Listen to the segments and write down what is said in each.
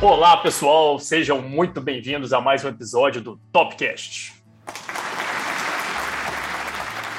Olá, pessoal, sejam muito bem-vindos a mais um episódio do Topcast.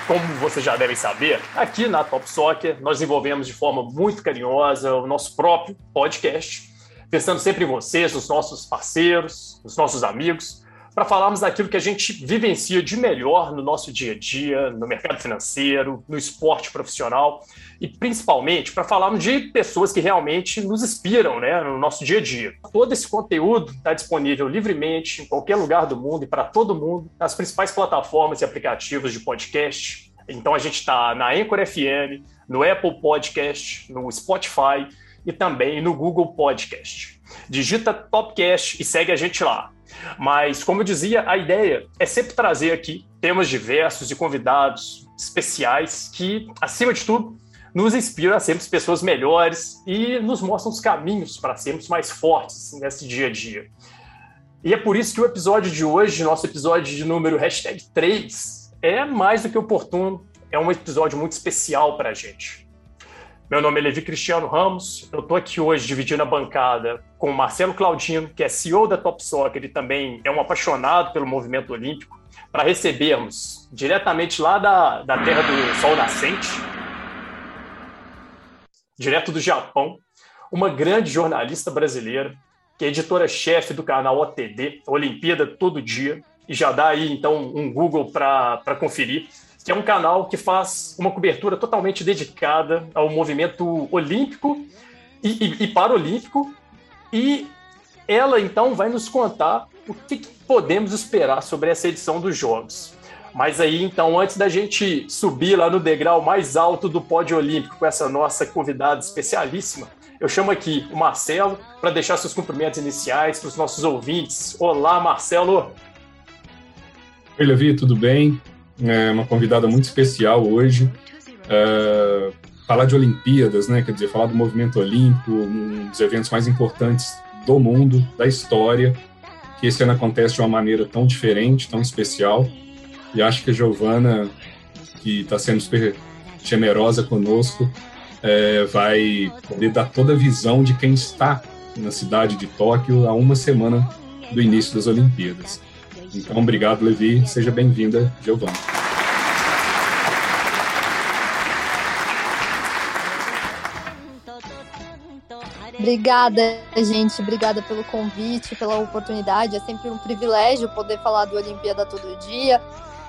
Como vocês já devem saber, aqui na Top Soccer nós desenvolvemos de forma muito carinhosa o nosso próprio podcast, pensando sempre em vocês, nos nossos parceiros, nos nossos amigos, para falarmos daquilo que a gente vivencia de melhor no nosso dia a dia, no mercado financeiro, no esporte profissional e principalmente para falarmos de pessoas que realmente nos inspiram né, no nosso dia a dia. Todo esse conteúdo está disponível livremente em qualquer lugar do mundo e para todo mundo nas principais plataformas e aplicativos de podcast. Então a gente está na Anchor FM, no Apple Podcast, no Spotify e também no Google Podcast. Digita Topcast e segue a gente lá. Mas, como eu dizia, a ideia é sempre trazer aqui temas diversos e convidados especiais que, acima de tudo, nos inspiram a sermos pessoas melhores e nos mostram os caminhos para sermos mais fortes nesse dia a dia. E é por isso que o episódio de hoje, nosso episódio de número hashtag 3, é mais do que oportuno, é um episódio muito especial para a gente. Meu nome é Levi Cristiano Ramos, eu estou aqui hoje dividindo a bancada com o Marcelo Claudino, que é CEO da Top Soccer e também é um apaixonado pelo movimento olímpico, para recebermos diretamente lá da, da terra do sol nascente, direto do Japão, uma grande jornalista brasileira, que é editora-chefe do canal OTD, Olimpíada Todo Dia, e já dá aí então um Google para conferir que é um canal que faz uma cobertura totalmente dedicada ao movimento olímpico e, e, e paralímpico. E ela então vai nos contar o que, que podemos esperar sobre essa edição dos Jogos. Mas aí, então, antes da gente subir lá no degrau mais alto do pódio olímpico com essa nossa convidada especialíssima, eu chamo aqui o Marcelo para deixar seus cumprimentos iniciais para os nossos ouvintes. Olá, Marcelo! Oi, Levi, tudo bem? É uma convidada muito especial hoje. É, falar de Olimpíadas, né? Quer dizer, falar do movimento olímpico, um dos eventos mais importantes do mundo, da história, que esse ano acontece de uma maneira tão diferente, tão especial. E acho que a Giovana, que está sendo super generosa conosco, é, vai poder dar toda a visão de quem está na cidade de Tóquio há uma semana do início das Olimpíadas. Então, obrigado, Levi. Seja bem-vinda, Giovana. Obrigada, gente. Obrigada pelo convite, pela oportunidade. É sempre um privilégio poder falar do Olimpíada todo dia,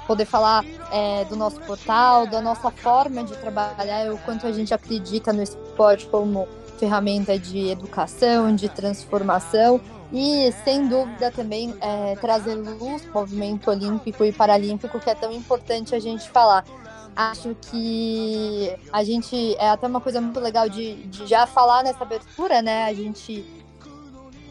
poder falar é, do nosso portal, da nossa forma de trabalhar, o quanto a gente acredita no esporte como ferramenta de educação, de transformação e, sem dúvida, também é, trazer luz ao movimento olímpico e paralímpico, que é tão importante a gente falar. Acho que a gente. É até uma coisa muito legal de, de já falar nessa abertura, né? A gente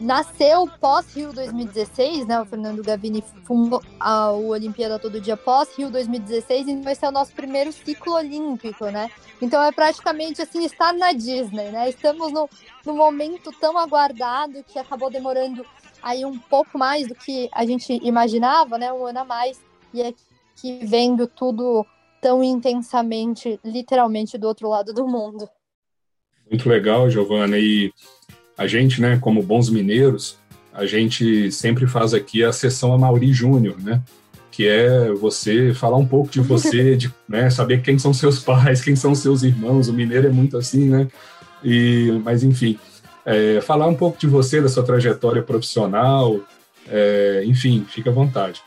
nasceu pós-Rio 2016, né? O Fernando Gavini fundou a, Olimpíada Todo Dia pós-Rio 2016, e vai ser o nosso primeiro ciclo olímpico, né? Então é praticamente assim, estar na Disney, né? Estamos no, no momento tão aguardado que acabou demorando aí um pouco mais do que a gente imaginava, né? Um ano a mais, e é que vendo tudo tão intensamente, literalmente do outro lado do mundo. Muito legal, Giovana, e a gente, né, como bons mineiros, a gente sempre faz aqui a sessão a Mauri Júnior, né? Que é você falar um pouco de você, de né, saber quem são seus pais, quem são seus irmãos. O mineiro é muito assim, né? E, mas enfim, é, falar um pouco de você, da sua trajetória profissional, é, enfim, fica à vontade.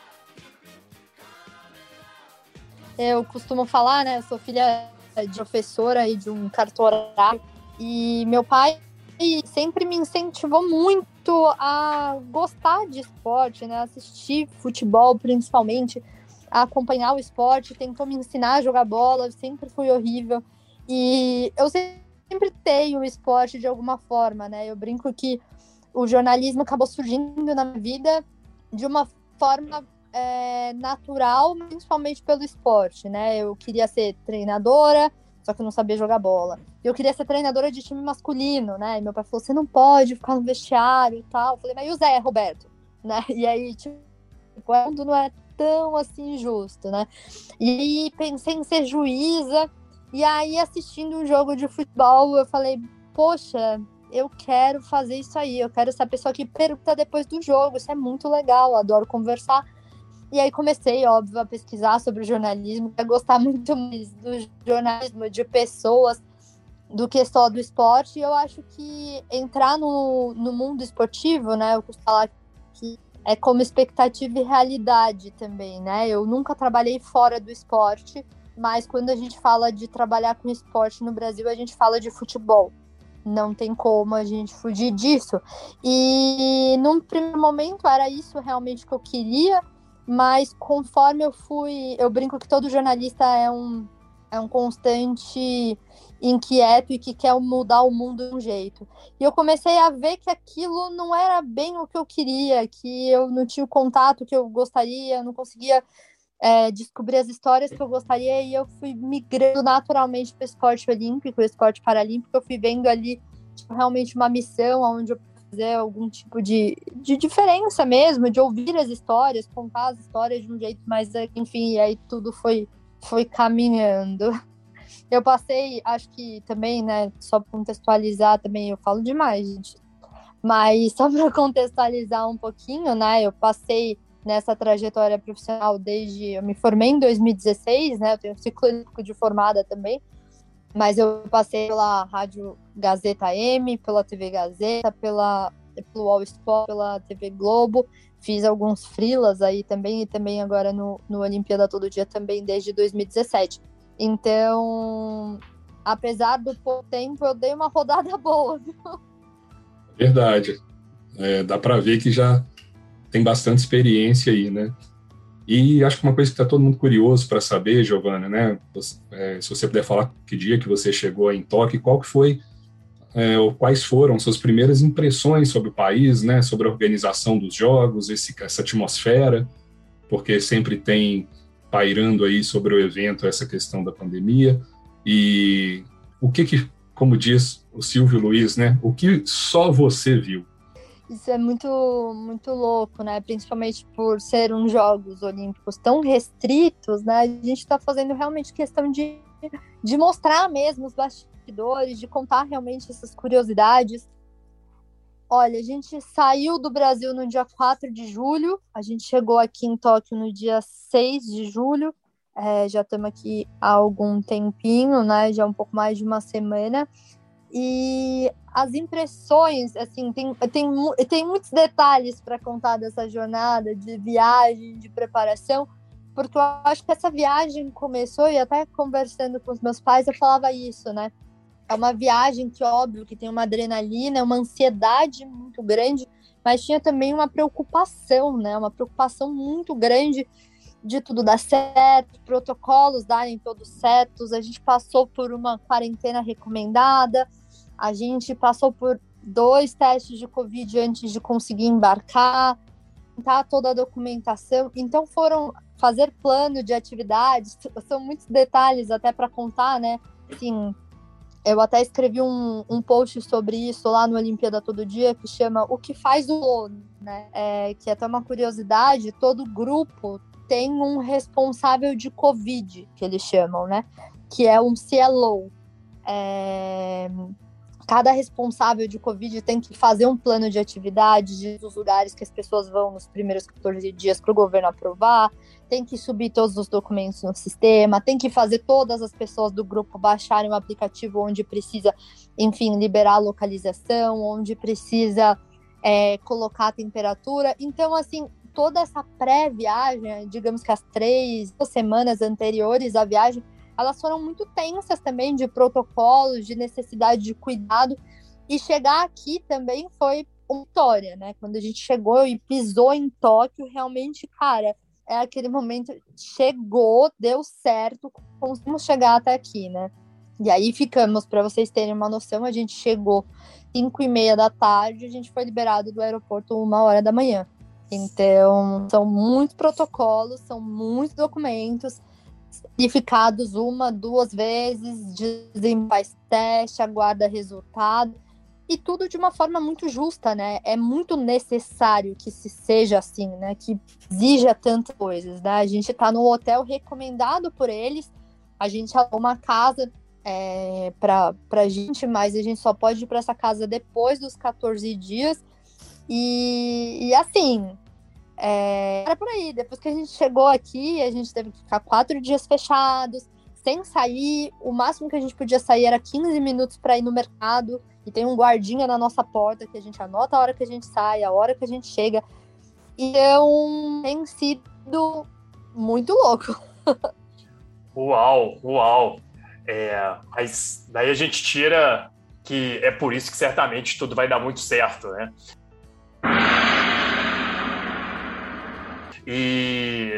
Eu costumo falar, né? Sou filha de professora e de um cartorário. E meu pai e sempre me incentivou muito a gostar de esporte, né? Assistir futebol, principalmente, a acompanhar o esporte, tentou me ensinar a jogar bola, sempre fui horrível. E eu sempre tenho o esporte de alguma forma, né? Eu brinco que o jornalismo acabou surgindo na minha vida de uma forma é, natural, principalmente pelo esporte, né? Eu queria ser treinadora, só que eu não sabia jogar bola. Eu queria ser treinadora de time masculino, né? E meu pai falou: você não pode ficar no vestiário e tal. Eu falei, mas e o Zé, Roberto? Né? E aí, tipo, o mundo não é tão assim justo, né? E pensei em ser juíza. E aí, assistindo um jogo de futebol, eu falei, poxa, eu quero fazer isso aí, eu quero ser a pessoa que pergunta depois do jogo, isso é muito legal, adoro conversar. E aí comecei, óbvio, a pesquisar sobre jornalismo, a gostar muito mais do jornalismo, de pessoas, do que só do esporte. E eu acho que entrar no, no mundo esportivo, né, eu costumo falar que é como expectativa e realidade também, né? Eu nunca trabalhei fora do esporte, mas quando a gente fala de trabalhar com esporte no Brasil, a gente fala de futebol. Não tem como a gente fugir disso. E num primeiro momento era isso realmente que eu queria, mas conforme eu fui, eu brinco que todo jornalista é um, é um constante inquieto e que quer mudar o mundo de um jeito. E eu comecei a ver que aquilo não era bem o que eu queria, que eu não tinha o contato que eu gostaria, não conseguia é, descobrir as histórias que eu gostaria e eu fui migrando naturalmente para o esporte olímpico, o esporte paralímpico. Eu fui vendo ali tipo, realmente uma missão onde eu fazer algum tipo de, de diferença mesmo, de ouvir as histórias, contar as histórias de um jeito mais, enfim, e aí tudo foi, foi caminhando. Eu passei, acho que também, né, só para contextualizar também, eu falo demais, gente. Mas só para contextualizar um pouquinho, né, eu passei nessa trajetória profissional desde eu me formei em 2016, né? Eu tenho ciclo de formada também, mas eu passei pela Rádio Gazeta M, pela TV Gazeta, pela pelo All Sport, pela TV Globo, fiz alguns frilas aí também e também agora no, no Olimpíada Todo Dia também desde 2017. Então, apesar do pouco tempo, eu dei uma rodada boa. Verdade. É, dá para ver que já tem bastante experiência aí, né? E acho que uma coisa que está todo mundo curioso para saber, Giovana, né? É, se você puder falar que dia que você chegou em Tóquio, qual que foi, é, ou quais foram suas primeiras impressões sobre o país, né? Sobre a organização dos jogos, esse, essa atmosfera, porque sempre tem pairando aí sobre o evento essa questão da pandemia e o que que, como diz o Silvio Luiz, né? O que só você viu? Isso é muito, muito louco, né? Principalmente por ser uns Jogos Olímpicos tão restritos, né? A gente está fazendo realmente questão de, de mostrar mesmo os bastidores, de contar realmente essas curiosidades. Olha, a gente saiu do Brasil no dia 4 de julho, a gente chegou aqui em Tóquio no dia 6 de julho, é, já estamos aqui há algum tempinho, né? Já um pouco mais de uma semana. E as impressões, assim, tem, tem, tem muitos detalhes para contar dessa jornada de viagem, de preparação, porque eu acho que essa viagem começou, e até conversando com os meus pais, eu falava isso, né? É uma viagem que, óbvio, que tem uma adrenalina, uma ansiedade muito grande, mas tinha também uma preocupação, né? Uma preocupação muito grande de tudo dar certo, protocolos darem todos certos. A gente passou por uma quarentena recomendada, a gente passou por dois testes de Covid antes de conseguir embarcar, tá toda a documentação. Então foram fazer plano de atividades, são muitos detalhes até para contar, né? Assim, eu até escrevi um, um post sobre isso lá no Olimpíada Todo Dia, que chama O que faz o ONU, né? É, que é até uma curiosidade, todo grupo tem um responsável de Covid, que eles chamam, né? Que é um CLO. É, cada responsável de Covid tem que fazer um plano de atividade dos lugares que as pessoas vão nos primeiros 14 dias para o governo aprovar, tem que subir todos os documentos no sistema, tem que fazer todas as pessoas do grupo baixarem o aplicativo onde precisa, enfim, liberar a localização, onde precisa é, colocar a temperatura. Então, assim, toda essa pré-viagem, digamos que as três semanas anteriores à viagem, elas foram muito tensas também de protocolos, de necessidade de cuidado. E chegar aqui também foi uma vitória, né? Quando a gente chegou e pisou em Tóquio, realmente, cara, é aquele momento, chegou, deu certo, conseguimos chegar até aqui, né? E aí ficamos, para vocês terem uma noção, a gente chegou 5 e meia da tarde, a gente foi liberado do aeroporto uma hora da manhã. Então, são muitos protocolos, são muitos documentos, verificados uma, duas vezes, dizem faz teste, aguarda resultado, e tudo de uma forma muito justa, né? É muito necessário que se seja assim, né? Que exija tantas coisas, né? A gente está no hotel recomendado por eles, a gente alugou uma casa é, para a gente, mas a gente só pode ir para essa casa depois dos 14 dias. E, e assim, é, era por aí. Depois que a gente chegou aqui, a gente teve que ficar quatro dias fechados, sem sair. O máximo que a gente podia sair era 15 minutos para ir no mercado. E tem um guardinha na nossa porta que a gente anota a hora que a gente sai, a hora que a gente chega. Então, tem sido muito louco. Uau, uau. É, mas daí a gente tira que é por isso que certamente tudo vai dar muito certo, né? E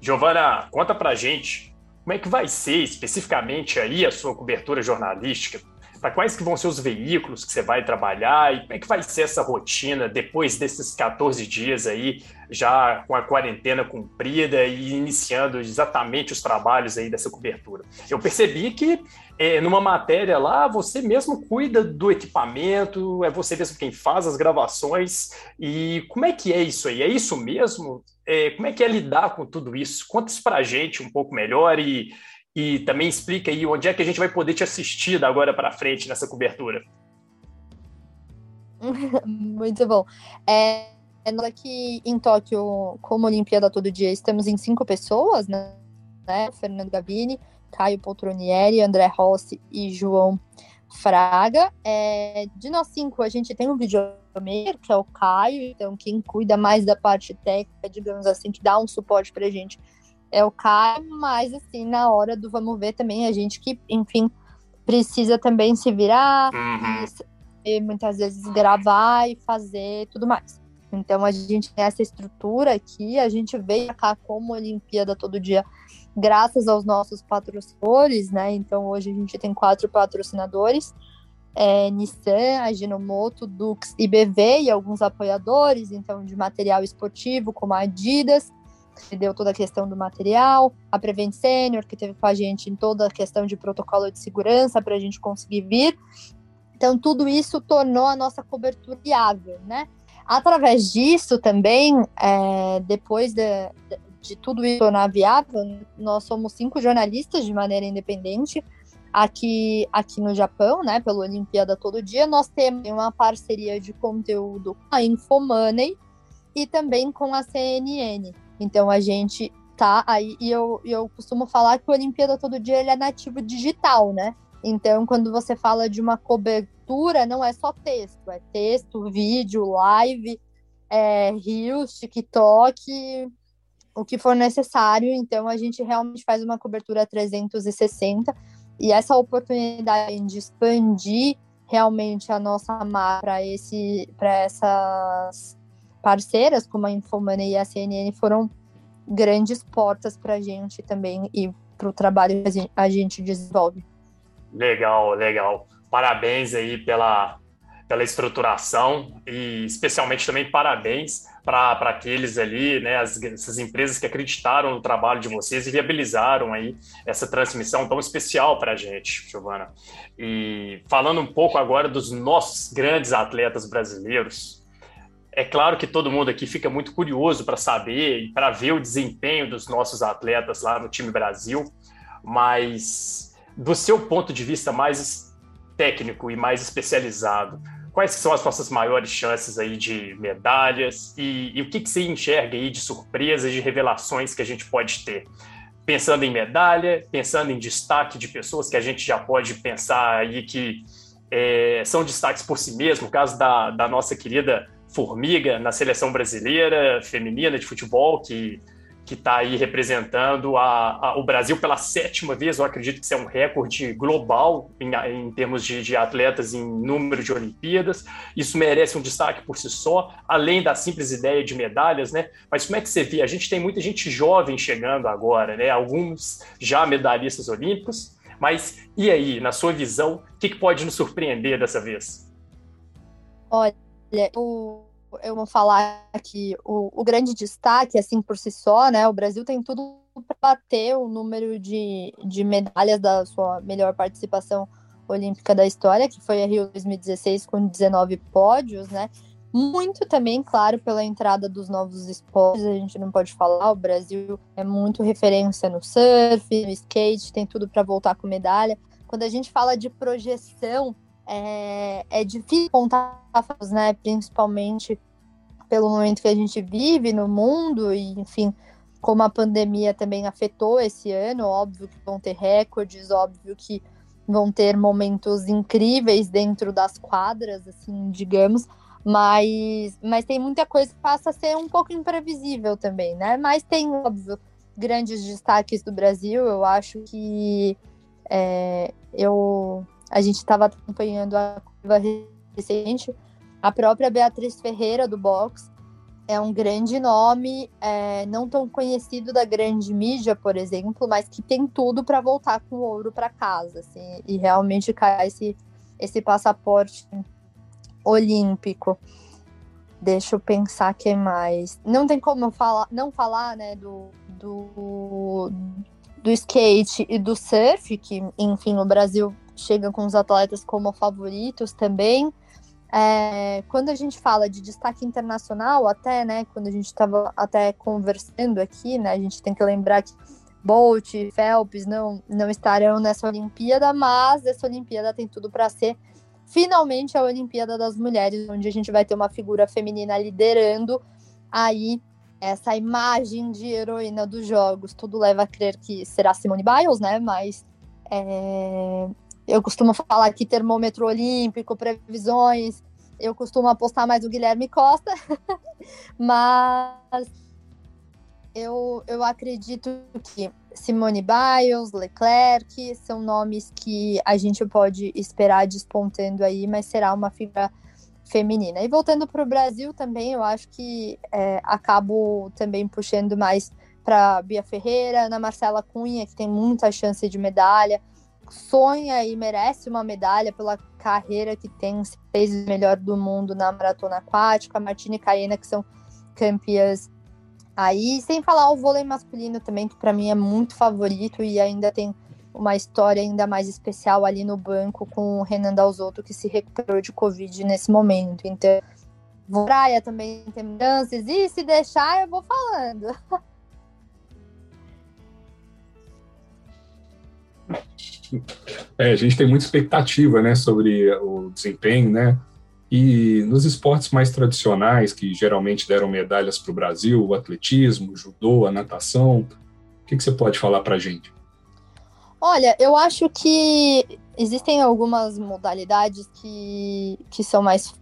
Giovana, conta pra gente como é que vai ser especificamente aí a sua cobertura jornalística para quais que vão ser os veículos que você vai trabalhar e como é que vai ser essa rotina depois desses 14 dias aí, já com a quarentena cumprida e iniciando exatamente os trabalhos aí dessa cobertura. Eu percebi que é, numa matéria lá, você mesmo cuida do equipamento, é você mesmo quem faz as gravações, e como é que é isso aí? É isso mesmo? É, como é que é lidar com tudo isso? Conta isso para a gente um pouco melhor e e também explica aí onde é que a gente vai poder te assistir da agora para frente nessa cobertura. Muito bom. É, é aqui em Tóquio, como Olimpíada todo dia, estamos em cinco pessoas, né? Fernando Gavini, Caio Poltronieri, André Rossi e João Fraga. É, de nós cinco, a gente tem um videomaker, que é o Caio, então quem cuida mais da parte técnica, digamos assim, que dá um suporte para a gente é o Caio, mas assim, na hora do vamos ver também, a gente que, enfim, precisa também se virar, uhum. e, muitas vezes gravar e fazer tudo mais. Então a gente tem essa estrutura aqui, a gente veio cá como Olimpíada todo dia, graças aos nossos patrocinadores, né? Então hoje a gente tem quatro patrocinadores. É, Nissan, Ajinomoto, Dux e BV e alguns apoiadores, então de material esportivo como a Adidas, que deu toda a questão do material, a Prevent Senior, que teve com a gente em toda a questão de protocolo de segurança para a gente conseguir vir. Então, tudo isso tornou a nossa cobertura viável, né? Através disso também, é, depois de, de tudo isso tornar viável, nós somos cinco jornalistas de maneira independente aqui, aqui no Japão, né, pelo Olimpíada Todo Dia. Nós temos uma parceria de conteúdo com a Infomoney e também com a CNN. Então a gente tá aí, e eu, eu costumo falar que o Olimpíada Todo Dia ele é nativo digital, né? Então, quando você fala de uma cobertura, não é só texto, é texto, vídeo, live, é, Reels, TikTok, o que for necessário. Então, a gente realmente faz uma cobertura 360 e essa oportunidade de expandir realmente a nossa marca para essas parceiras, como a Infomoney e a CNN, foram grandes portas para a gente também e para o trabalho que a gente desenvolve. Legal, legal. Parabéns aí pela, pela estruturação e especialmente também parabéns para aqueles ali, né, as, essas empresas que acreditaram no trabalho de vocês e viabilizaram aí essa transmissão tão especial para a gente, Giovana. E falando um pouco agora dos nossos grandes atletas brasileiros, é claro que todo mundo aqui fica muito curioso para saber e para ver o desempenho dos nossos atletas lá no time Brasil, mas do seu ponto de vista mais técnico e mais especializado, quais são as nossas maiores chances aí de medalhas e, e o que, que você enxerga aí de surpresas, de revelações que a gente pode ter? Pensando em medalha, pensando em destaque de pessoas que a gente já pode pensar aí que é, são destaques por si mesmo, o caso da, da nossa querida Formiga na seleção brasileira feminina de futebol, que que está aí representando a, a, o Brasil pela sétima vez. Eu acredito que isso é um recorde global em, em termos de, de, atletas em número de Olimpíadas. Isso merece um destaque por si só, além da simples ideia de medalhas, né? Mas como é que você vê? A gente tem muita gente jovem chegando agora, né? Alguns já medalhistas olímpicos. Mas e aí, na sua visão, o que, que pode nos surpreender dessa vez? Olha, o, eu vou falar que o, o, grande destaque, assim por si só, né? O Brasil tem tudo para bater o número de, de medalhas da sua melhor participação olímpica da história, que foi a Rio 2016 com 19 pódios, né? Muito também, claro, pela entrada dos novos esportes, a gente não pode falar, o Brasil é muito referência no surf, no skate, tem tudo para voltar com medalha quando a gente fala de projeção, é, é difícil contar, né? Principalmente pelo momento que a gente vive no mundo e, enfim, como a pandemia também afetou esse ano, óbvio que vão ter recordes, óbvio que vão ter momentos incríveis dentro das quadras, assim, digamos, mas, mas tem muita coisa que passa a ser um pouco imprevisível também, né? Mas tem, óbvio, grandes destaques do Brasil. Eu acho que é, eu, a gente estava acompanhando a curva recente, a própria Beatriz Ferreira do box é um grande nome, é, não tão conhecido da grande mídia, por exemplo, mas que tem tudo para voltar com ouro para casa, assim, e realmente cair esse, esse passaporte olímpico. Deixa eu pensar que mais. Não tem como eu falar, não falar, né, do, do, do skate e do surf, que, enfim, o Brasil chega com os atletas como favoritos também. É, quando a gente fala de destaque internacional, até, né, quando a gente estava até conversando aqui, né, a gente tem que lembrar que Bolt, Phelps não, não estarão nessa Olimpíada, mas essa Olimpíada tem tudo para ser finalmente a Olimpíada das Mulheres, onde a gente vai ter uma figura feminina liderando aí essa imagem de heroína dos jogos. Tudo leva a crer que será Simone Biles, né? Mas é... eu costumo falar que termômetro olímpico, previsões, eu costumo apostar mais no Guilherme Costa, mas eu, eu acredito que Simone Biles, Leclerc, são nomes que a gente pode esperar despontando aí, mas será uma figura feminina. E voltando para o Brasil também, eu acho que é, acabo também puxando mais para Bia Ferreira, Ana Marcela Cunha, que tem muita chance de medalha, sonha e merece uma medalha pela carreira que tem, fez melhor do mundo na maratona aquática, a Martine Caena, que são campeãs Aí, sem falar o vôlei masculino também, que para mim é muito favorito e ainda tem uma história ainda mais especial ali no banco com o Renan Dalzotto, que se recuperou de Covid nesse momento. Então, praia também tem mudanças, e se deixar, eu vou falando. É, a gente tem muita expectativa, né, sobre o desempenho, né, e nos esportes mais tradicionais, que geralmente deram medalhas para o Brasil, o atletismo, o judô, a natação, o que, que você pode falar para a gente? Olha, eu acho que existem algumas modalidades que, que são mais.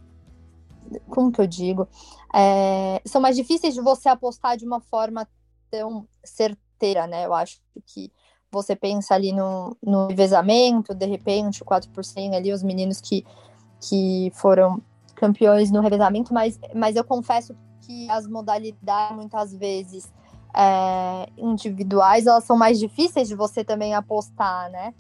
Como que eu digo? É, são mais difíceis de você apostar de uma forma tão certeira, né? Eu acho que você pensa ali no, no revezamento, de repente, o 4 por 100 ali, os meninos que que foram campeões no revezamento, mas, mas eu confesso que as modalidades, muitas vezes, é, individuais, elas são mais difíceis de você também apostar, né?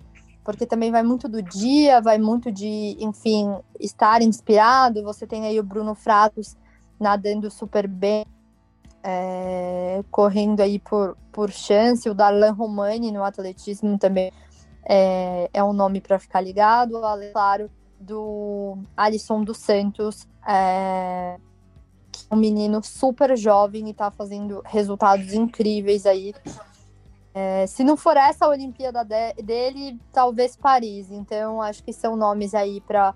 Porque também vai muito do dia, vai muito de, enfim, estar inspirado. Você tem aí o Bruno Fratos nadando super bem, é, correndo aí por, por chance. O Darlan Romani no atletismo também é, é um nome para ficar ligado. Claro, do Alisson dos Santos, é, que é um menino super jovem e tá fazendo resultados incríveis aí. É, se não for essa a Olimpíada de, dele, talvez Paris. Então, acho que são nomes aí para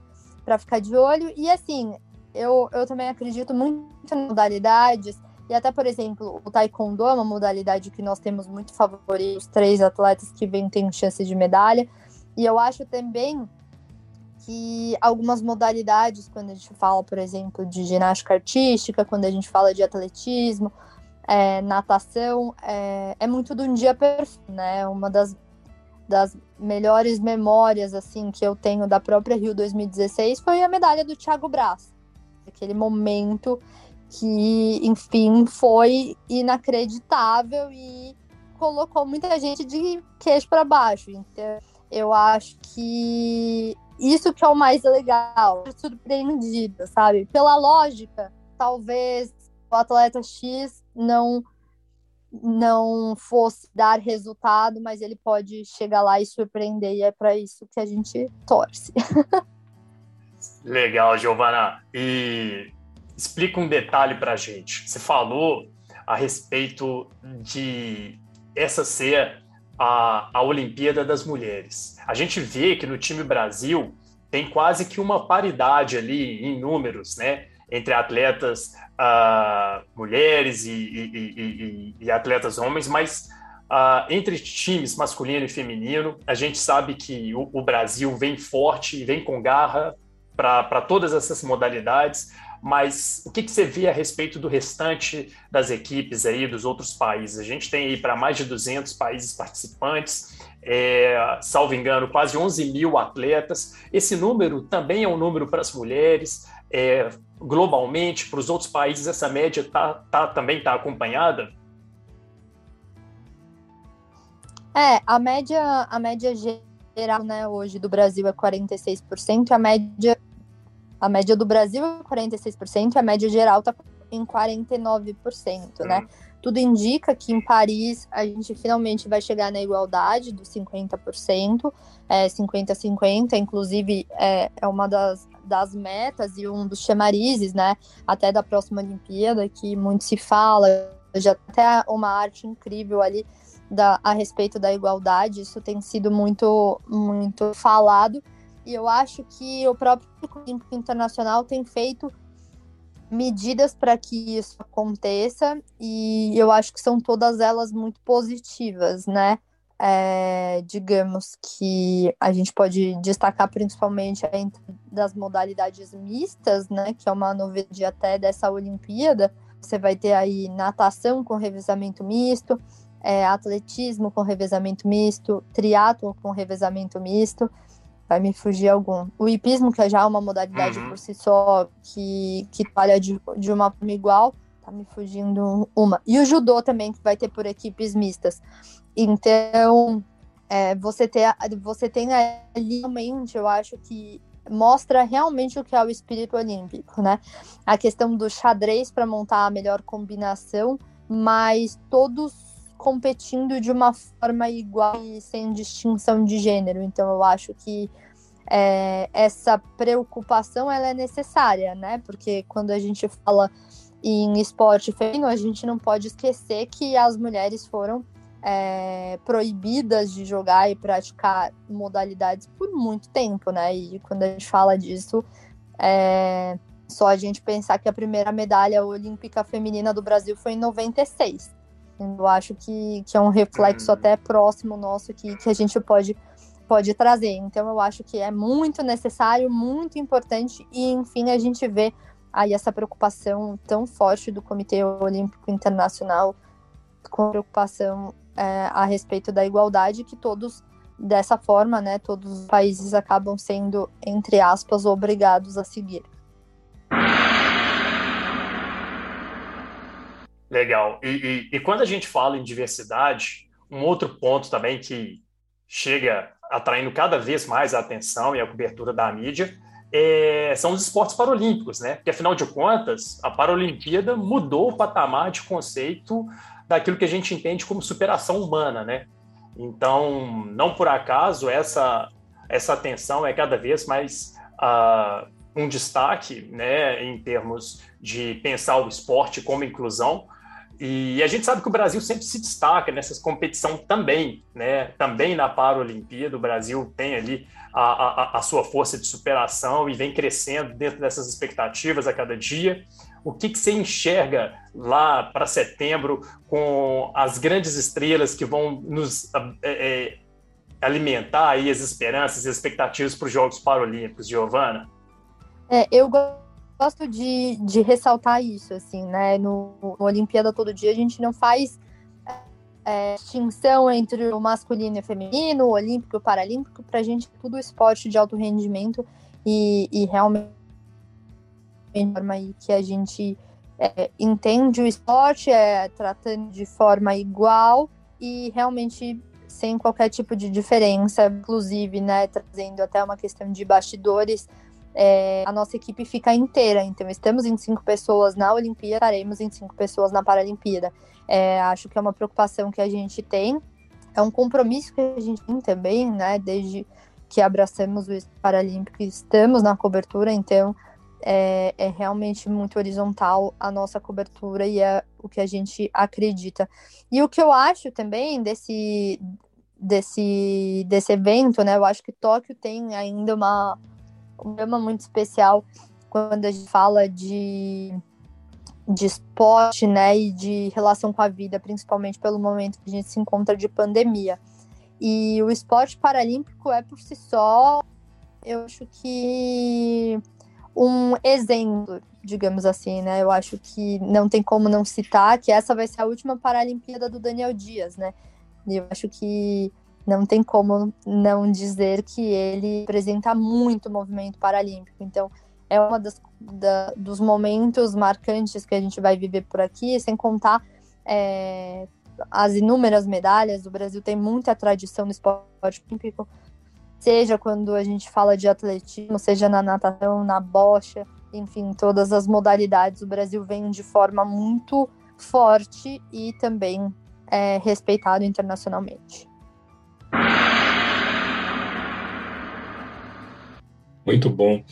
ficar de olho. E assim, eu, eu também acredito muito em modalidades. E até, por exemplo, o Taekwondo é uma modalidade que nós temos muito favorito, os três atletas que vêm têm chance de medalha. E eu acho também que algumas modalidades, quando a gente fala, por exemplo, de ginástica artística, quando a gente fala de atletismo, é, natação, é, é, muito de um dia perfeito, né? Uma das, das melhores memórias, assim, que eu tenho da própria Rio 2016 foi a medalha do Thiago Braz. Aquele momento que, enfim, foi inacreditável e colocou muita gente de queixo para baixo. Então, eu acho que isso que é o mais legal, surpreendida, sabe? Pela lógica, talvez o atleta X não não fosse dar resultado, mas ele pode chegar lá e surpreender, e é para isso que a gente torce. Legal, Giovana. E explica um detalhe para a gente. Você falou a respeito de essa ser a, a Olimpíada das Mulheres. A gente vê que no time Brasil tem quase que uma paridade ali em números, né? Entre atletas uh, mulheres e, e, e, e, atletas homens, mas uh, entre times masculino e feminino, a gente sabe que o, o Brasil vem forte e vem com garra para todas essas modalidades, mas o que, que, você vê a respeito do restante das equipes aí dos outros países? A gente tem aí para mais de 200 países participantes, é, salvo engano, quase 11 mil atletas. Esse número também é um número para as mulheres. É, globalmente, para os outros países, essa média tá, tá, também está acompanhada? É, a média, a média geral né, hoje do Brasil é 46%, a média, a média do Brasil é 46%, a média geral está em 49%, né? Tudo indica que em Paris a gente finalmente vai chegar na igualdade dos 50%, é, 50-50, inclusive é, é uma das, das metas e um dos chamarizes, né, até da próxima Olimpíada, que muito se fala, já até uma arte incrível ali da, a respeito da igualdade, isso tem sido muito, muito falado, e eu acho que o próprio Olímpico Internacional tem feito medidas para que isso aconteça, e eu acho que são todas elas muito positivas, né? É, digamos que a gente pode destacar principalmente das modalidades mistas, né, que é uma novidade até dessa Olimpíada. Você vai ter aí natação com revezamento misto, é, atletismo com revezamento misto, triatlo com revezamento misto, vai me fugir algum. O hipismo, que é já uma modalidade uhum. por si só, que, que trabalha de, de uma forma igual, tá me fugindo uma. E o judô também, que vai ter por equipes mistas. Então, é, você, ter, você tem ali realmente, eu acho que mostra realmente o que é o espírito olímpico, né? A questão do xadrez para montar a melhor combinação, mas todos competindo de uma forma igual e sem distinção de gênero. Então eu acho que é, essa preocupação ela é necessária, né? Porque quando a gente fala em esporte feminino, a gente não pode esquecer que as mulheres foram é, proibidas de jogar e praticar modalidades por muito tempo, né? E quando a gente fala disso, é só a gente pensar que a primeira medalha olímpica feminina do Brasil foi em 96. Eu acho que, que é um reflexo uhum. até próximo nosso que, que a gente pode, pode trazer. Então, eu acho que é muito necessário, muito importante, e enfim, a gente vê aí essa preocupação tão forte do Comitê Olímpico Internacional com preocupação é, a respeito da igualdade, que todos, dessa forma, né, todos os países acabam sendo, entre aspas, obrigados a seguir. Legal. E, e, e, quando a gente fala em diversidade, um outro ponto também que chega atraindo cada vez mais a atenção e a cobertura da mídia é, são os esportes paralímpicos, né? Porque, afinal de contas, a Paralimpíada mudou o patamar de conceito daquilo que a gente entende como superação humana, né? Então, não por acaso, essa, essa atenção é cada vez mais uh, um destaque, né, em termos de pensar o esporte como inclusão, e a gente sabe que o Brasil sempre se destaca nessas competição também, né? Também na Paralimpíada, o Brasil tem ali a, a, a, sua força de superação e vem crescendo dentro dessas expectativas a cada dia. O que, que você enxerga lá para setembro com as grandes estrelas que vão nos é, é, alimentar aí as esperanças e as expectativas para os Jogos Paralímpicos, Giovana? É, eu gosto gosto de, de ressaltar isso, assim, né? No, no Olimpíada Todo Dia a gente não faz é, distinção entre o masculino e o feminino, o olímpico e o paralímpico, para a gente tudo esporte de alto rendimento e, e realmente forma aí que a gente é, entende o esporte, é, tratando de forma igual e realmente sem qualquer tipo de diferença, inclusive, né, trazendo até uma questão de bastidores, é, a nossa equipe fica inteira. Então, estamos em cinco pessoas na Olimpíada, estaremos em cinco pessoas na Paralimpíada. É, acho que é uma preocupação que a gente tem, é um compromisso que a gente tem também, né? Desde que abraçamos o Paralímpico estamos na cobertura, então é, é, realmente muito horizontal a nossa cobertura e é o que a gente acredita. E o que eu acho também desse desse, desse evento, né? Eu acho que Tóquio tem ainda uma, um tema muito especial quando a gente fala de, de esporte, né? E de relação com a vida, principalmente pelo momento que a gente se encontra de pandemia. E o esporte paralímpico é por si só, eu acho que um exemplo, digamos assim, né? Eu acho que não tem como não citar que essa vai ser a última Paralimpíada do Daniel Dias, né? Eu acho que não tem como não dizer que ele representa muito movimento paralímpico. Então, é uma das da, dos momentos marcantes que a gente vai viver por aqui, sem contar é, as inúmeras medalhas. O Brasil tem muita tradição no esporte olímpico, seja quando a gente fala de atletismo, seja na natação, na bocha, enfim, todas as modalidades. O Brasil vem de forma muito forte e também é respeitado internacionalmente. Muito bom.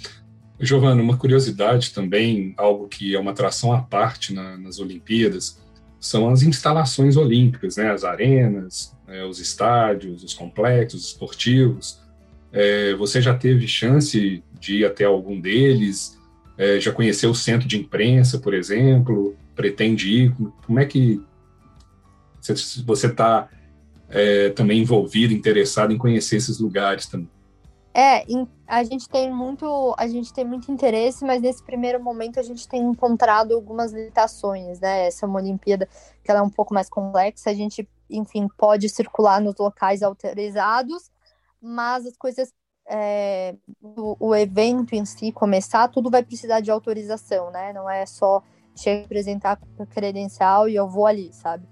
Giovana, uma curiosidade também, algo que é uma atração à parte na, nas Olimpíadas, são as instalações olímpicas, né? as arenas, né? os estádios, os complexos esportivos. É, você já teve chance de ir até algum deles? É, já conheceu o centro de imprensa, por exemplo? Pretende ir? Como é que você está é, também envolvido, interessado em conhecer esses lugares também? É, a gente tem muito, a gente tem muito interesse, mas nesse primeiro momento a gente tem encontrado algumas limitações, né? Essa é uma Olimpíada que ela é um pouco mais complexa, a gente, enfim, pode circular nos locais autorizados, mas as coisas, é, o, o, evento em si começar, tudo vai precisar de autorização, né? Não é só chegar apresentar credencial e eu vou ali, sabe?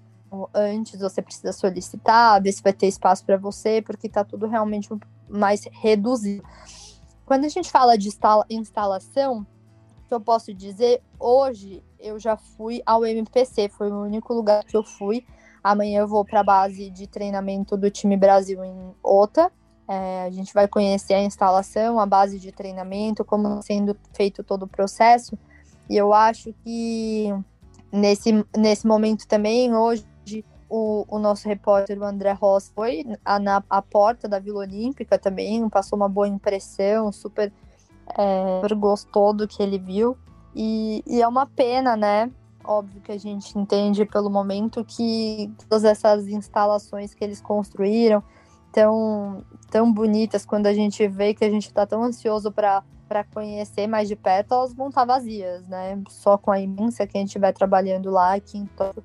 Antes você precisa solicitar, ver se vai ter espaço para você, porque está tudo realmente mais reduzido. Quando a gente fala de instalação, que eu posso dizer, hoje eu já fui ao MPC, foi o único lugar que eu fui. Amanhã eu vou para a base de treinamento do time Brasil em Ota. É, a gente vai conhecer a instalação, a base de treinamento, como sendo feito todo o processo. E eu acho que nesse, nesse momento também, hoje, o, o nosso repórter, o André Ross, foi a, na a porta da Vila Olímpica também, passou uma boa impressão, super, é, super gostou do que ele viu. E, e é uma pena, né? Óbvio que a gente entende pelo momento que todas essas instalações que eles construíram, tão, tão bonitas, quando a gente vê que a gente está tão ansioso para para conhecer mais de perto, elas vão estar tá vazias, né? Só com a imensa que a gente vai trabalhando lá aqui em Tóquio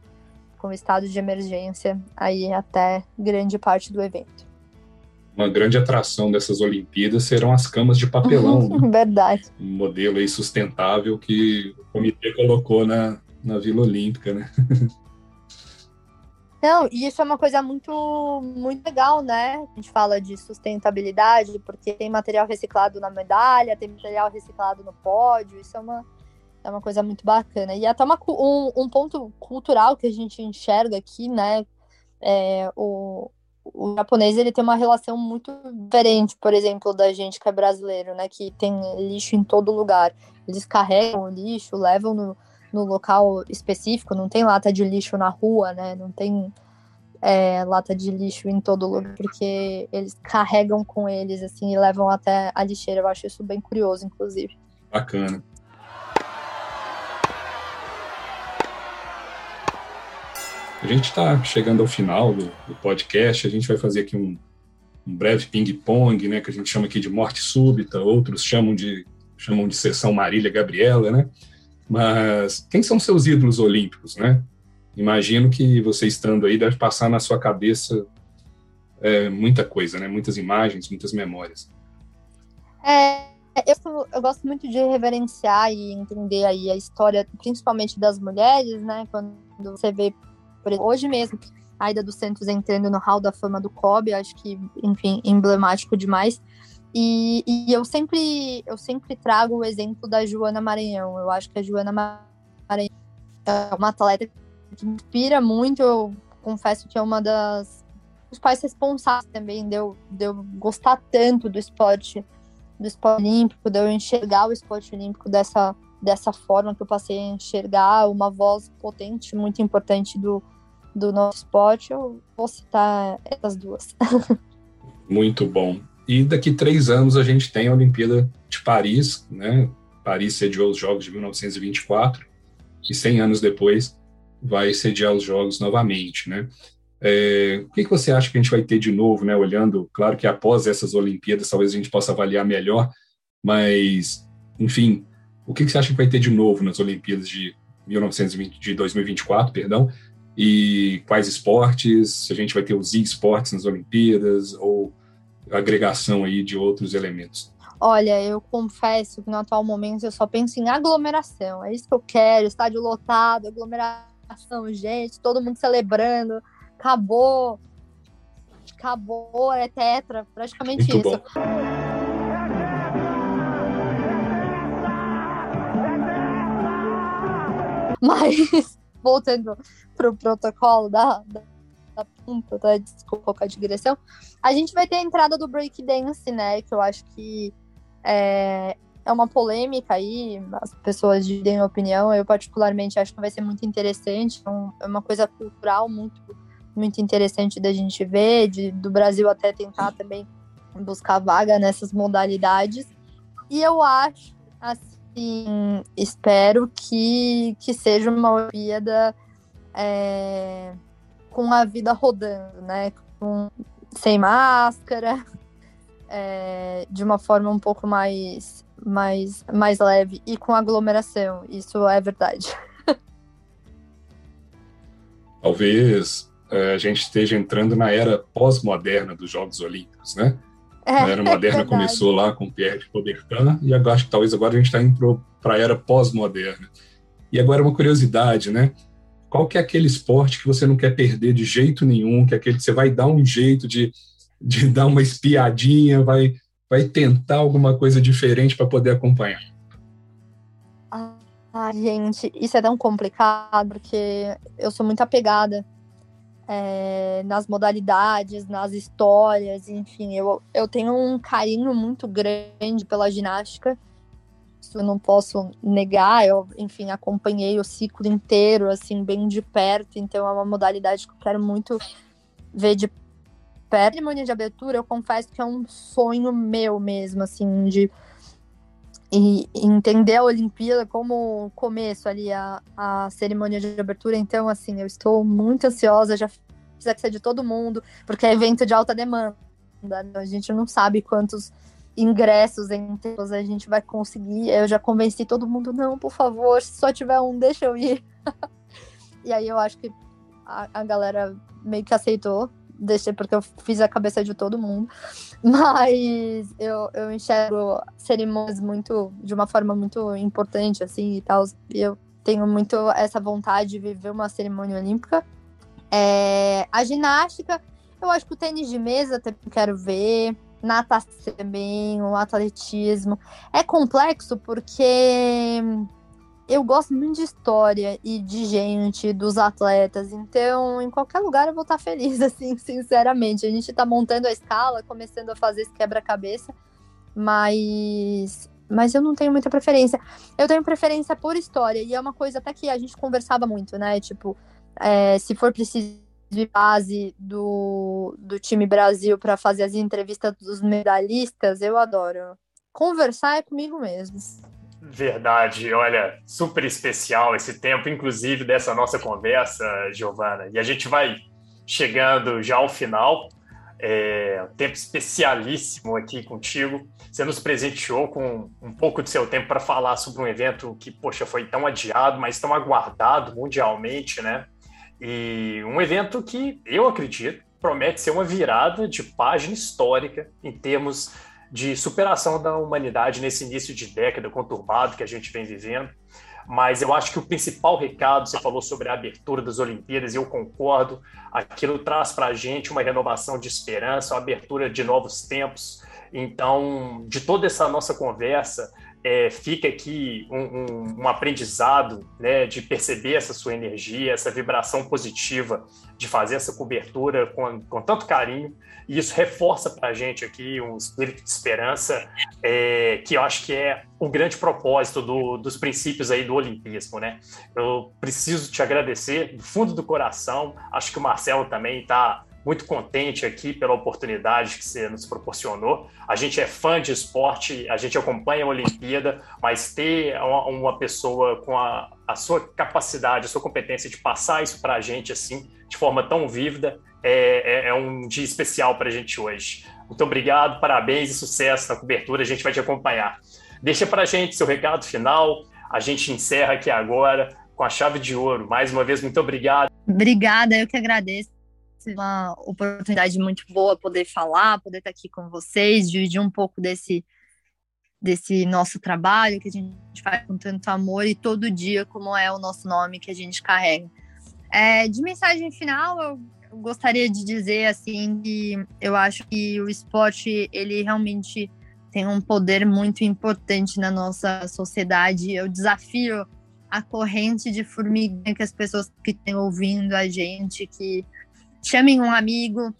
com estado de emergência aí até grande parte do evento. Uma grande atração dessas Olimpíadas serão as camas de papelão. né? Verdade. Um modelo aí sustentável que o comitê colocou na, na Vila Olímpica, né? Não, e isso é uma coisa muito, muito legal, né? A gente fala de sustentabilidade, porque tem material reciclado na medalha, tem material reciclado no pódio, isso é uma, é uma coisa muito bacana. E até uma, um, um ponto cultural que a gente enxerga aqui, né? É, o, o japonês ele tem uma relação muito diferente, por exemplo, da gente que é brasileiro, né? Que tem lixo em todo lugar. Eles carregam o lixo, levam no, no local específico, não tem lata de lixo na rua, né? Não tem é, lata de lixo em todo lugar, porque eles carregam com eles, assim, e levam até a lixeira. Eu acho isso bem curioso, inclusive. Bacana. A gente está chegando ao final do, do, podcast, a gente vai fazer aqui um, um breve ping-pong, né, que a gente chama aqui de morte súbita, outros chamam de, chamam de sessão Marília Gabriela, né? Mas quem são seus ídolos olímpicos, né? Imagino que você estando aí deve passar na sua cabeça é, muita coisa, né? Muitas imagens, muitas memórias. É, eu, eu, gosto muito de reverenciar e entender aí a história, principalmente das mulheres, né? Quando você vê hoje mesmo, a Ida dos Santos entrando no Hall da Fama do COB, acho que, enfim, emblemático demais. E, e, eu sempre eu sempre trago o exemplo da Joana Maranhão. Eu acho que a Joana Maranhão é uma atleta que inspira muito. Eu confesso que é uma das os pais responsáveis também de eu, de eu gostar tanto do esporte do esporte olímpico, de eu enxergar o esporte olímpico dessa, dessa forma que eu passei a enxergar uma voz potente, muito importante do, do nosso esporte, eu vou citar essas duas. Muito bom. E daqui três anos a gente tem a Olimpíada de Paris, né? Paris sediou os Jogos de 1924 e 100 anos depois vai sediar os Jogos novamente, né? É, o que, que você acha que a gente vai ter de novo, né? Olhando, claro que após essas Olimpíadas talvez a gente possa avaliar melhor, mas, enfim, o que, que você acha que vai ter de novo nas Olimpíadas de 1920, de 2024, perdão? E quais esportes? Se a gente vai ter os e-sports nas Olimpíadas ou agregação aí de outros elementos? Olha, eu confesso que no atual momento eu só penso em aglomeração. É isso que eu quero, estádio lotado, aglomeração, gente, todo mundo celebrando. Acabou. Acabou, é tetra, praticamente Muito isso. Bom. Mas, voltando pro protocolo da, da, da punta, tá? desculpa colocar de digressão, a gente vai ter a entrada do breakdance, né? Que eu acho que é, é uma polêmica aí, as pessoas dividem opinião. Eu, particularmente, acho que vai ser muito interessante. É, é uma coisa cultural muito, muito interessante da gente ver, de, do Brasil até tentar também buscar vaga nessas modalidades. E eu acho, assim, espero que, que seja uma Olimpíada é, com a vida rodando, né? Com, sem máscara, é, de uma forma um pouco mais, mais, mais leve e com aglomeração. Isso é verdade. Talvez é, a gente esteja entrando na era pós-moderna dos Jogos Olímpicos, né? É, a era moderna é começou lá com Pierre de Coubertin e agora, acho que talvez agora a gente está indo para a era pós-moderna. E agora uma curiosidade, né? Qual que é aquele esporte que você não quer perder de jeito nenhum, que é aquele que você vai dar um jeito de de dar uma espiadinha, vai, vai tentar alguma coisa diferente para poder acompanhar? Ah, gente, isso é tão complicado porque eu sou muito apegada é, nas modalidades, nas histórias, enfim, eu, eu tenho um carinho muito grande pela ginástica. Isso eu não posso negar, eu, enfim, acompanhei o ciclo inteiro, assim, bem de perto, então é uma modalidade que eu quero muito ver de a cerimônia de abertura, eu confesso que é um sonho meu mesmo, assim, de e entender a Olimpíada como começo ali, a, a cerimônia de abertura. Então, assim, eu estou muito ansiosa, já fiz que ser de todo mundo, porque é evento de alta demanda. Né? A gente não sabe quantos ingressos entre a gente vai conseguir. Eu já convenci todo mundo, não, por favor, se só tiver um, deixa eu ir. e aí eu acho que a, a galera meio que aceitou deixei porque eu fiz a cabeça de todo mundo. Mas eu, eu enxergo cerimônias muito, de uma forma muito importante, assim, e tal. E eu tenho muito essa vontade de viver uma cerimônia olímpica. É, a ginástica, eu acho que o tênis de mesa também quero ver. Natação também, o atletismo. É complexo porque eu gosto muito de história e de gente, dos atletas, então em qualquer lugar eu vou estar feliz, assim, sinceramente. A gente está montando a escala, começando a fazer esse quebra-cabeça, mas mas eu não tenho muita preferência. Eu tenho preferência por história, e é uma coisa até que a gente conversava muito, né? Tipo, é, se for preciso de base do, do time Brasil para fazer as entrevistas dos medalhistas, eu adoro. Conversar é comigo mesmo. Verdade, olha, super especial esse tempo, inclusive, dessa nossa conversa, Giovana. E a gente vai chegando já ao final. É, um tempo especialíssimo aqui contigo. Você nos presenteou com um pouco de seu tempo para falar sobre um evento que, poxa, foi tão adiado, mas tão aguardado mundialmente, né? E um evento que eu acredito promete ser uma virada de página histórica em termos de superação da humanidade nesse início de década conturbado que a gente vem vivendo. Mas eu acho que o principal recado, você falou sobre a abertura das Olimpíadas, e eu concordo, aquilo traz para a gente uma renovação de esperança, uma abertura de novos tempos. Então, de toda essa nossa conversa, é, fica aqui um, um, um, aprendizado né, de perceber essa sua energia, essa vibração positiva, de fazer essa cobertura com, com tanto carinho, e isso reforça para a gente aqui um espírito de esperança, é, que eu acho que é o grande propósito do, dos princípios aí do olimpismo. Né? Eu preciso te agradecer do fundo do coração, acho que o Marcelo também está muito contente aqui pela oportunidade que você nos proporcionou. A gente é fã de esporte, a gente acompanha a Olimpíada, mas ter uma, pessoa com a, a, sua capacidade, a sua competência de passar isso para a gente assim, de forma tão vívida, é, é, é um dia especial para a gente hoje. Muito obrigado, parabéns e sucesso na cobertura, a gente vai te acompanhar. Deixa para a gente seu recado final, a gente encerra aqui agora com a chave de ouro. Mais uma vez, muito obrigado. Obrigada, eu que agradeço uma oportunidade muito boa poder falar, poder estar aqui com vocês, dividir um pouco desse desse nosso trabalho que a gente faz com tanto amor e todo dia como é o nosso nome que a gente carrega. É, de mensagem final, eu, eu gostaria de dizer assim que eu acho que o esporte ele realmente tem um poder muito importante na nossa sociedade. Eu desafio a corrente de formiga que as pessoas que estão ouvindo a gente, que chamem um amigo,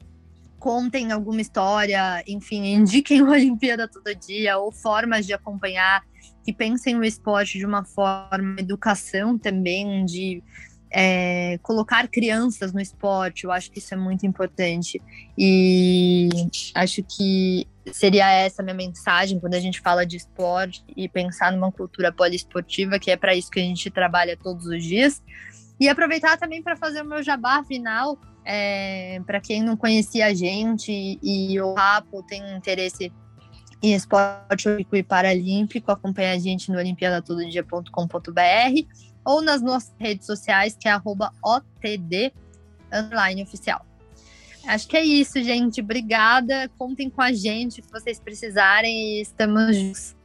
contem alguma história, enfim, indiquem a Olimpíada todo dia ou formas de acompanhar, que pensem o esporte de uma forma, educação também, de é, colocar crianças no esporte, eu acho que isso é muito importante. E acho que seria essa a minha mensagem quando a gente fala de esporte e pensar numa cultura poliesportiva, que é para isso que a gente trabalha todos os dias. E aproveitar também para fazer o meu jabá final, é, para quem não conhecia a gente e o Rapo tem interesse em esporte olímpico e paralímpico, acompanha a gente no olimpiadatododia.com.br ou nas nossas redes sociais, que é OTD oficial. Acho que é isso, gente. Obrigada. Contem com a gente se vocês precisarem e estamos juntos.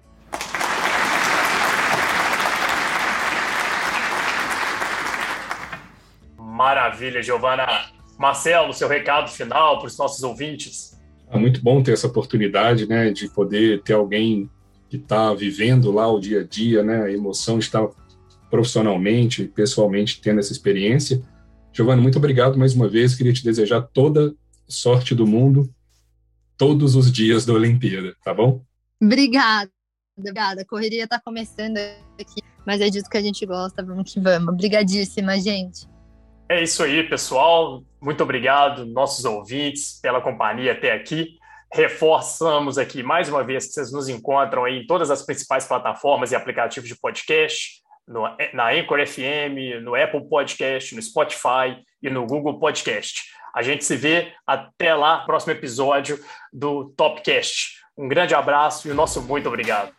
Maravilha, Giovana. Marcelo, seu recado final para os nossos ouvintes. É muito bom ter essa oportunidade, né, de poder ter alguém que está vivendo lá o dia a dia, né, a emoção de estar profissionalmente, pessoalmente tendo essa experiência. Giovana, muito obrigado mais uma vez. Queria te desejar toda sorte do mundo todos os dias da Olimpíada, tá bom? Obrigada, obrigada. A correria está começando aqui, mas é disso que a gente gosta. Vamos que vamos. Obrigadíssima, gente. É isso aí, pessoal. Muito obrigado, nossos ouvintes, pela companhia até aqui. Reforçamos aqui mais uma vez que vocês nos encontram em todas as principais plataformas e aplicativos de podcast, no, na Anchor FM, no Apple Podcast, no Spotify e no Google Podcast. A gente se vê até lá, próximo episódio do Topcast. Um grande abraço e o nosso muito obrigado.